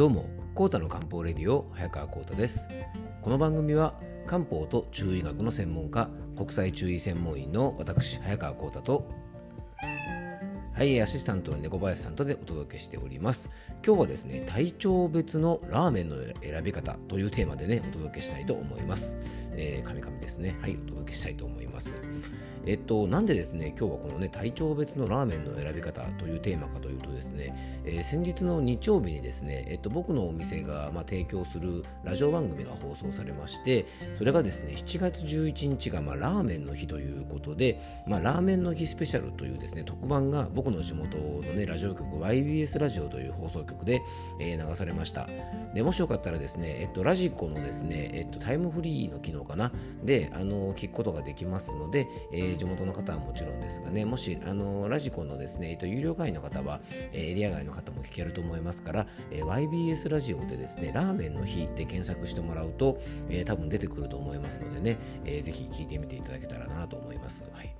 どうもコータの漢方レディオ早川コータです。この番組は漢方と中医学の専門家国際中医専門医の私早川コータとはいアシスタントの猫林さんとでお届けしております。今日はですね体調別のラーメンの選び方というテーマでねお届けしたいと思います。えー、神々ですね。はいお届けしたいと思います。えっと、なんでですね、今日はこのね、体調別のラーメンの選び方というテーマかというとですね、えー、先日の日曜日にですね、えっと、僕のお店が、まあ、提供するラジオ番組が放送されまして、それがですね、7月11日が、まあ、ラーメンの日ということで、まあ、ラーメンの日スペシャルというですね、特番が僕の地元のね、ラジオ局 YBS ラジオという放送局で、えー、流されました。で、もしよかったらですね、えっと、ラジコのですね、えっと、タイムフリーの機能かな、で、あの、聞くことができますので、えー地元の方はもちろんですがね、もしあのラジコのですね、えっと、有料会員の方は、えー、エリア外の方も聞けると思いますから、えー、YBS ラジオでですね、ラーメンの日で検索してもらうと、えー、多分出てくると思いますのでね、えー、ぜひ聞いてみていただけたらなと思います。はい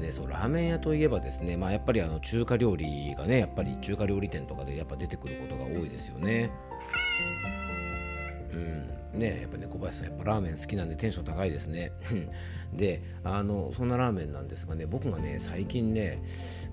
ね、そうラーメン屋といえばですね、まあ、やっぱりあの中華料理がね、やっぱり中華料理店とかでやっぱ出てくることが多いですよね。ね、やっぱね小林さんやっぱラーメン好きなんでテンション高いですね。であのそんなラーメンなんですがね僕がね最近ね、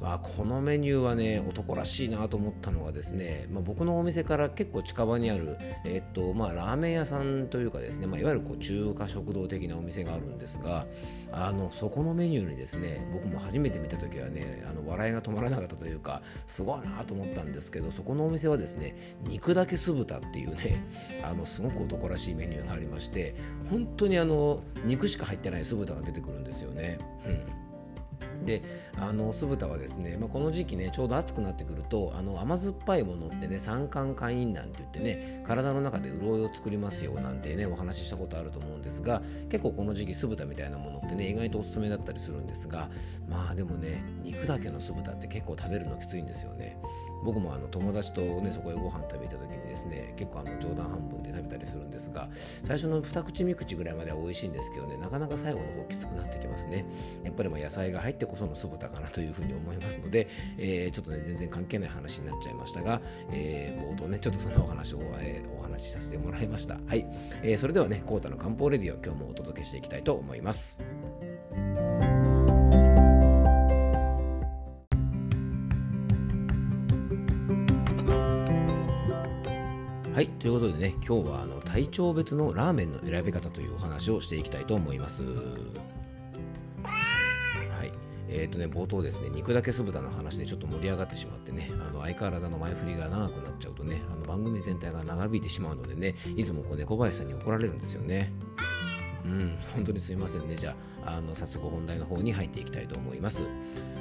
あ、このメニューはね男らしいなと思ったのがですね、まあ、僕のお店から結構近場にある、えっとまあ、ラーメン屋さんというかですね、まあ、いわゆるこう中華食堂的なお店があるんですがあのそこのメニューにですね僕も初めて見た時はねあの笑いが止まらなかったというかすごいなと思ったんですけどそこのお店はですね肉だけ酢豚っていうねあのすごく男らしいメニューがありまして本当にあの肉しか入ってない酢豚が出てくるんですよね。うんであの酢豚はですね、まあ、この時期ねちょうど暑くなってくるとあの甘酸っぱいものってね酸寒会員なんて言ってね体の中で潤いを作りますよなんてねお話ししたことあると思うんですが結構この時期酢豚みたいなものってね意外とおすすめだったりするんですがまあでもね肉だけの酢豚って結構食べるのきついんですよね。僕もあの友達とねそこへご飯食べた時にですね結構あの冗談半分で食べたりするんですが最初の2口3口ぐらいまでは美味しいんですけどねなかなか最後の方きつくなってきますね。やっぱりまあ野菜が入ってこその酢豚かなというふうに思いますので、えー、ちょっとね全然関係ない話になっちゃいましたが、えー、冒頭ねちょっとそんなお話を、えー、お話しさせてもらいました。はい、えー、それではねコータの漢方レディオ今日もお届けしていきたいと思います。はい、ということでね、今日はあの体調別のラーメンの選び方というお話をしていきたいと思います。えーとね、冒頭ですね、肉だけ酢豚の話でちょっと盛り上がってしまってね、あの相変わらずの前振りが長くなっちゃうとね、あの番組全体が長引いてしまうのでね、いつもこう猫林さんに怒られるんですよね。うん、本当にすいませんね。じゃあ、あの早速本題の方に入っていきたいと思います。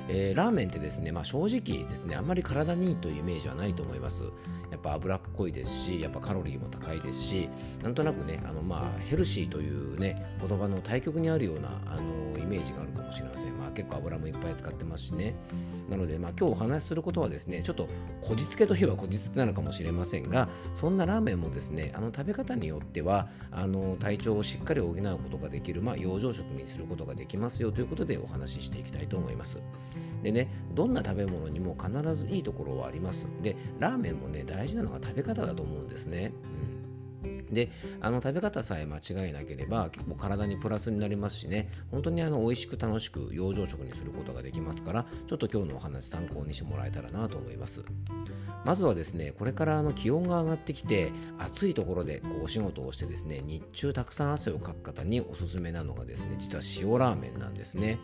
えー、ラーメンってですね、まあ、正直ですね、あんまり体にいいというイメージはないと思います。やっぱ脂っこいですし、やっぱカロリーも高いですし、なんとなくね、あのまあヘルシーというね、言葉の対極にあるようなあのイメージがあるかもしれません。まあ結構油もいっぱい使ってますしね。なので、まあ今日お話しすることはですね、ちょっとこじつけといえばこじつけなのかもしれませんが、そんなラーメンもですね、あの食べ方によっては、あの体調をしっかり補ううことができる、まあ養生食にすることができますよということでお話ししていきたいと思います。でねどんな食べ物にも必ずいいところはあります。でラーメンもね大事なのが食べ方だと思うんですね、うん、であの食べ方さえ間違えなければ結構体にプラスになりますしね。本当にあの美味しく楽しく養生食にすることができますからちょっと今日のお話参考にしてもらえたらなと思います。まずはですねこれからあの気温が上がってきて暑いところでこうお仕事をしてですね日中たくさん汗をかく方におすすめなのがですね実は塩ラーメンなんですね。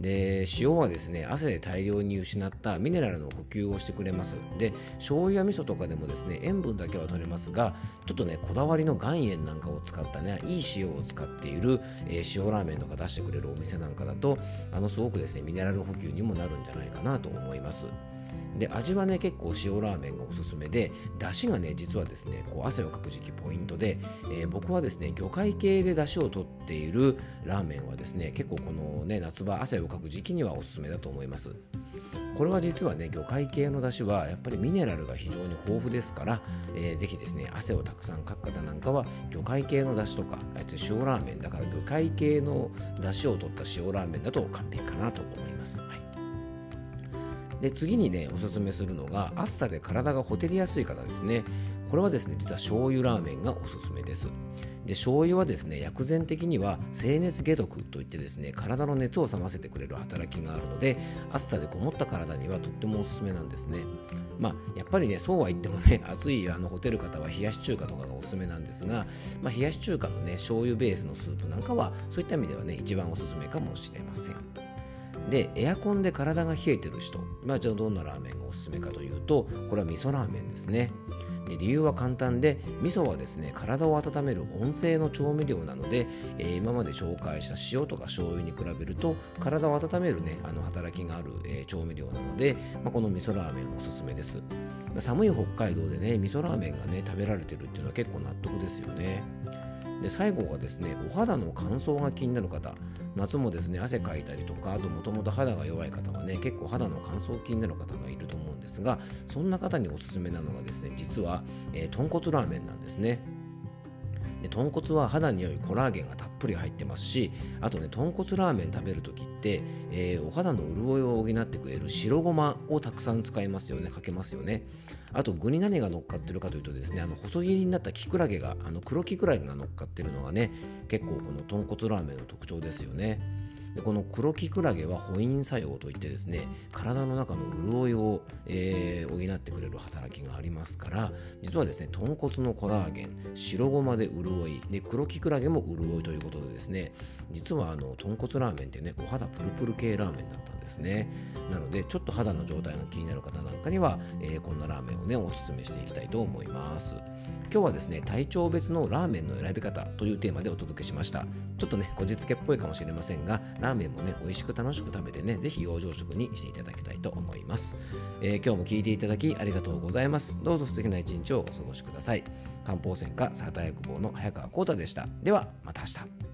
で塩はですね汗で大量に失ったミネラルの補給をしてくれます。で醤油や味噌とかでもですね塩分だけは取れますがちょっとねこだわりの岩塩なんかを使ったねいい塩を使っている、えー、塩ラーメンとか出してくれるお店なんかだとあのすごくですねミネラル補給にもなるんじゃないかなと思います。で味はね結構塩ラーメンがおすすめで出汁がね実はですねこう汗をかく時期ポイントで、えー、僕はですね魚介系で出汁を取っているラーメンはですね結構このね夏場汗をかく時期にはおすすめだと思います。これは実はね魚介系の出汁はやっぱりミネラルが非常に豊富ですから、えー、ぜひですね汗をたくさんかく方なんかは魚介系の出汁とかあえて塩ラーメンだから魚介系の出汁を取った塩ラーメンだと完璧かなと思います、で次にねおすすめするのが暑さで体がほてりやすい方ですね。これはですね実は醤油ラーメンがおすすめです。で醤油はですね薬膳的には清熱解毒といってですね体の熱を冷ませてくれる働きがあるので暑さでこもった体にはとってもおすすめなんですね。まあやっぱりねそうは言ってもね 暑いあのホテル方は冷やし中華とかがおすすめなんですが、まあ、冷やし中華のね醤油ベースのスープなんかはそういった意味ではね一番おすすめかもしれません。でエアコンで体が冷えてる人、まあ、じゃあどんなラーメンがおすすめかというとこれは味噌ラーメンですね。で理由は簡単で味噌はですね体を温める温性の調味料なので、えー、今まで紹介した塩とか醤油に比べると体を温めるねあの働きがある、えー、調味料なので、まあ、この味噌ラーメンおすすめです。寒い北海道でね味噌ラーメンがね食べられてるっていうのは結構納得ですよね。で最後がですねお肌の乾燥が気になる方。夏もですね汗かいたりとかあともともと肌が弱い方はね結構肌の乾燥気になる方がいると思うんですがそんな方におすすめなのがですね実は、えー、豚骨ラーメンなんですね。で豚骨は肌に良いコラーゲンがたっぷり入ってますしあとね豚骨ラーメン食べる時って、えー、お肌の潤いを補ってくれる白ごまをたくさん使いますよねかけますよね。あと具に何が乗っかってるかというとですねあの細切りになったキクラゲがあの黒キクラゲが乗っかってるのがね結構この豚骨ラーメンの特徴ですよね。でこの黒キクラゲは保陰作用といってですね体の中の潤いを、えー、補ってくれる働きがありますから実はですね豚骨のコラーゲン白ごまで潤いで黒キクラゲも潤いということでですね実はあの豚骨ラーメンってねお肌プルプル系ラーメンだったんですですね。なのでちょっと肌の状態が気になる方なんかには、えー、こんなラーメンをねおすすめしていきたいと思います。今日はですね体調別のラーメンの選び方というテーマでお届けしました。ちょっとねこじつけっぽいかもしれませんがラーメンもね美味しく楽しく食べてねぜひ養生食にしていただきたいと思います、えー、今日も聞いていただきありがとうございます。どうぞ素敵な一日をお過ごしください。漢方専科サータ薬房の早川浩太でした。ではまた明日。